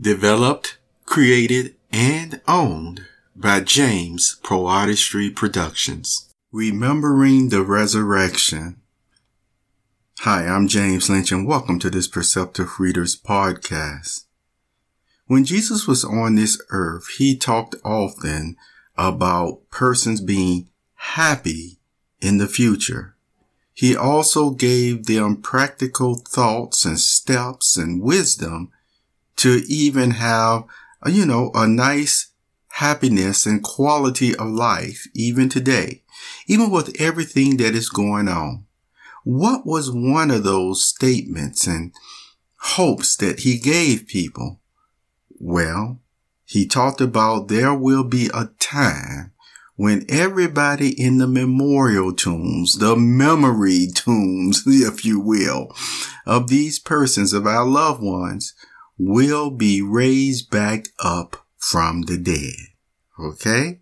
Developed, created, and owned by James PoeArtistry Productions. Remembering the Resurrection. Hi, I'm James Lynch and welcome to this Perceptive Readers podcast. When Jesus was on this earth, he talked often about persons being happy in the future. He also gave them practical thoughts and steps and wisdom to even have, uh, you know, a nice happiness and quality of life even today, even with everything that is going on. What was one of those statements and hopes that he gave people? Well, he talked about there will be a time when everybody in the memorial tombs, the memory tombs, if you will, of these persons, of our loved ones, will be raised back up from the dead. Okay?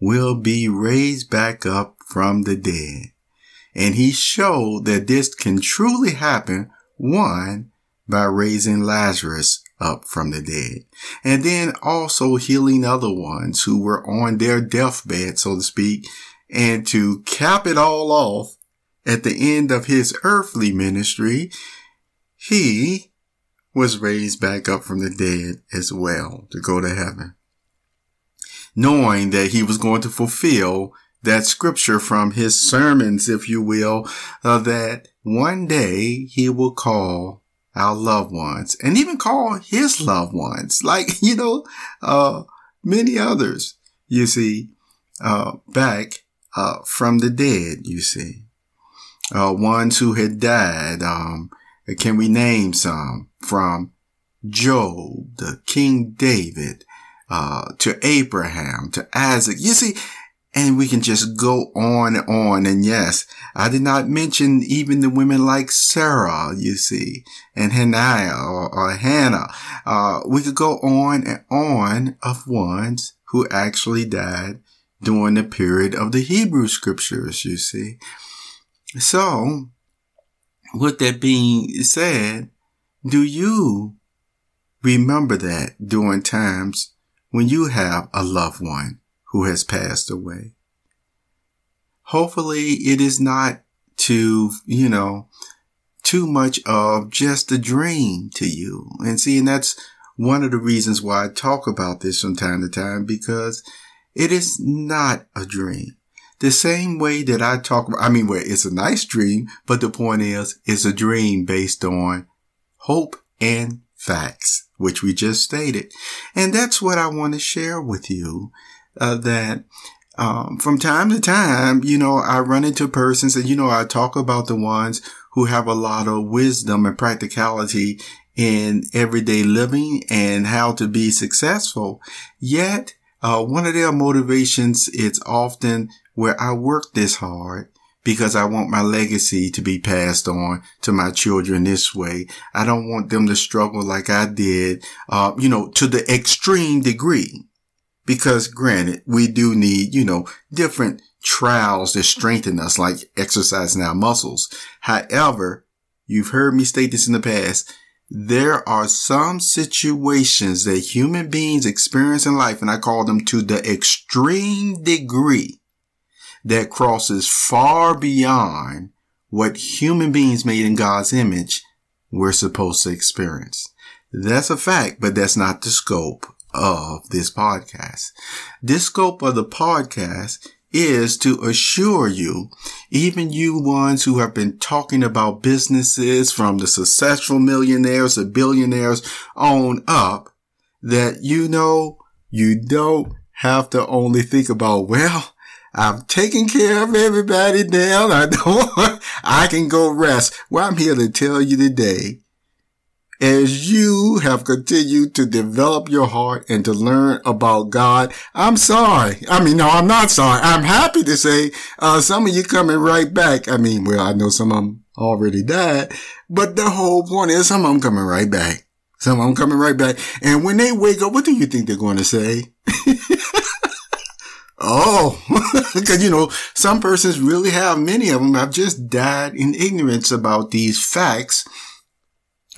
Will be raised back up from the dead. And he showed that this can truly happen, one, by raising Lazarus up from the dead. And then also healing other ones who were on their deathbed, so to speak. And to cap it all off at the end of his earthly ministry, he was raised back up from the dead as well to go to heaven. Knowing that he was going to fulfill that scripture from his sermons, if you will, uh, that one day he will call our loved ones and even call his loved ones, like, you know, uh, many others, you see, uh, back, uh, from the dead, you see, uh, ones who had died, um, can we name some from Job, the King David, uh, to Abraham, to Isaac? You see, and we can just go on and on. And yes, I did not mention even the women like Sarah, you see, and Hannah or, or Hannah. Uh, we could go on and on of ones who actually died during the period of the Hebrew scriptures, you see. So, with that being said, do you remember that during times when you have a loved one who has passed away? Hopefully it is not too, you know, too much of just a dream to you. And see, and that's one of the reasons why I talk about this from time to time because it is not a dream. The same way that I talk about, I mean, well, it's a nice dream, but the point is, it's a dream based on hope and facts, which we just stated. And that's what I want to share with you, uh, that um, from time to time, you know, I run into persons and, you know, I talk about the ones who have a lot of wisdom and practicality in everyday living and how to be successful. Yet, uh, one of their motivations is often where I work this hard because I want my legacy to be passed on to my children this way. I don't want them to struggle like I did, uh, you know, to the extreme degree. Because granted, we do need, you know, different trials that strengthen us, like exercising our muscles. However, you've heard me state this in the past. There are some situations that human beings experience in life, and I call them to the extreme degree that crosses far beyond what human beings made in God's image we're supposed to experience. That's a fact, but that's not the scope of this podcast. This scope of the podcast is to assure you, even you ones who have been talking about businesses from the successful millionaires to billionaires on up, that you know you don't have to only think about, well, I'm taking care of everybody now. I don't, I can go rest. Well, I'm here to tell you today, as you have continued to develop your heart and to learn about God, I'm sorry. I mean, no, I'm not sorry. I'm happy to say, uh, some of you coming right back. I mean, well, I know some of them already died, but the whole point is some of them coming right back. Some of them coming right back. And when they wake up, what do you think they're going to say? Oh, because you know, some persons really have, many of them have just died in ignorance about these facts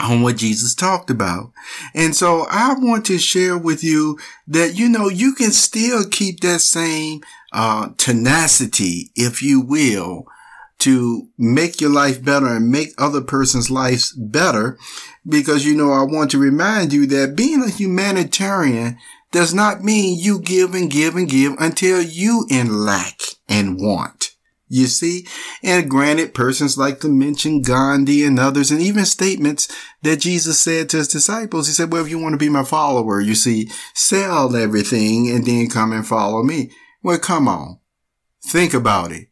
on what Jesus talked about. And so I want to share with you that, you know, you can still keep that same, uh, tenacity, if you will, to make your life better and make other person's lives better. Because, you know, I want to remind you that being a humanitarian does not mean you give and give and give until you in lack and want. You see? And granted, persons like to mention Gandhi and others and even statements that Jesus said to his disciples. He said, well, if you want to be my follower, you see, sell everything and then come and follow me. Well, come on. Think about it.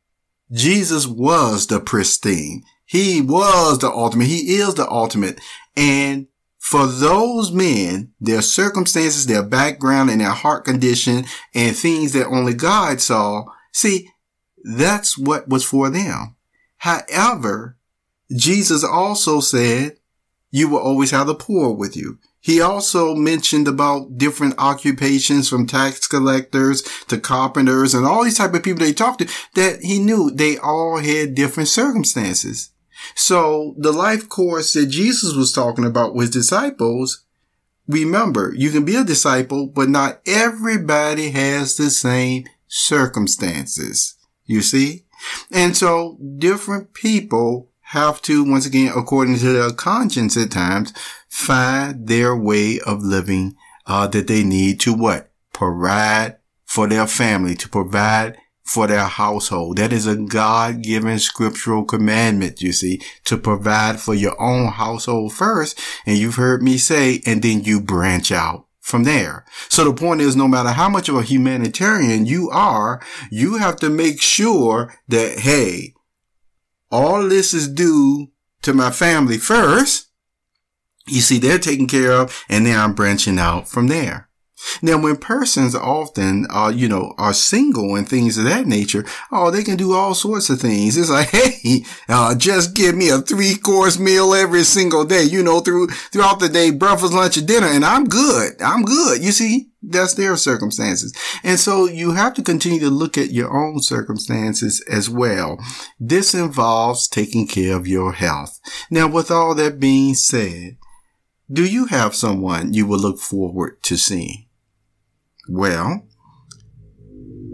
Jesus was the pristine. He was the ultimate. He is the ultimate. And for those men, their circumstances, their background and their heart condition and things that only God saw, see, that's what was for them. However, Jesus also said, you will always have the poor with you. He also mentioned about different occupations from tax collectors to carpenters and all these type of people they talked to that he knew they all had different circumstances. So the life course that Jesus was talking about with disciples, remember, you can be a disciple, but not everybody has the same circumstances. You see? And so different people have to, once again, according to their conscience at times, find their way of living, uh, that they need to what? Provide for their family, to provide for their household. That is a God-given scriptural commandment, you see, to provide for your own household first. And you've heard me say, and then you branch out from there. So the point is, no matter how much of a humanitarian you are, you have to make sure that, hey, all this is due to my family first. You see, they're taken care of and then I'm branching out from there. Now, when persons often, uh, you know, are single and things of that nature, oh, they can do all sorts of things. It's like, hey, uh, just give me a three course meal every single day, you know, through, throughout the day, breakfast, lunch, and dinner, and I'm good. I'm good. You see, that's their circumstances. And so you have to continue to look at your own circumstances as well. This involves taking care of your health. Now, with all that being said, do you have someone you will look forward to seeing? Well,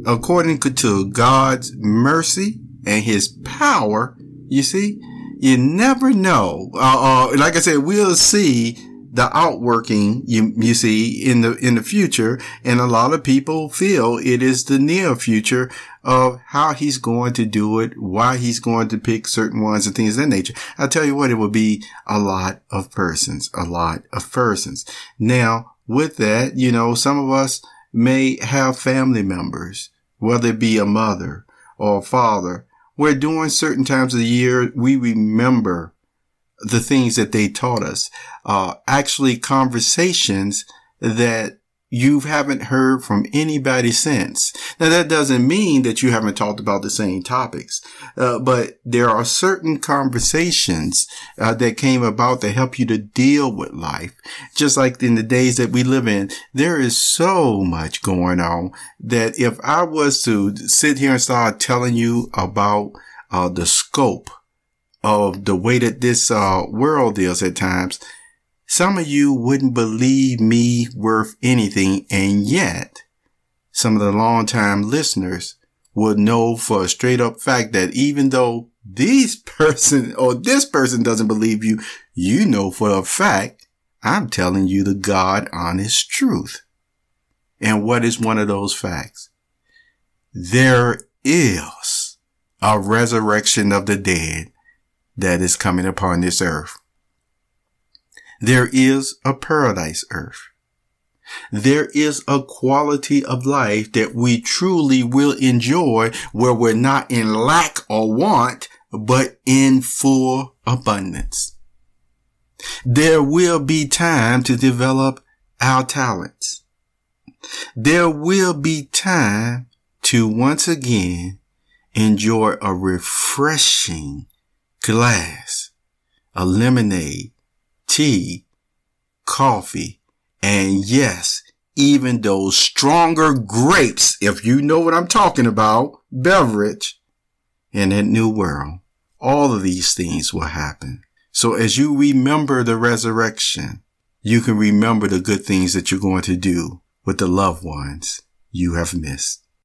according to God's mercy and his power, you see, you never know. Uh, uh, like I said, we'll see the outworking you, you see in the, in the future. And a lot of people feel it is the near future of how he's going to do it, why he's going to pick certain ones and things of that nature. I'll tell you what, it will be a lot of persons, a lot of persons. Now, with that, you know, some of us, may have family members, whether it be a mother or a father, where during certain times of the year we remember the things that they taught us. Uh, actually conversations that you haven't heard from anybody since. Now that doesn't mean that you haven't talked about the same topics, uh, but there are certain conversations uh, that came about to help you to deal with life. Just like in the days that we live in, there is so much going on that if I was to sit here and start telling you about uh, the scope of the way that this uh, world is at times, some of you wouldn't believe me worth anything, and yet some of the longtime listeners would know for a straight up fact that even though this person or this person doesn't believe you, you know for a fact I'm telling you the God honest truth. And what is one of those facts? There is a resurrection of the dead that is coming upon this earth. There is a paradise earth. There is a quality of life that we truly will enjoy where we're not in lack or want, but in full abundance. There will be time to develop our talents. There will be time to once again enjoy a refreshing glass, a lemonade, tea, coffee, and yes, even those stronger grapes, if you know what I'm talking about, beverage in that new world. All of these things will happen. So as you remember the resurrection, you can remember the good things that you're going to do with the loved ones you have missed.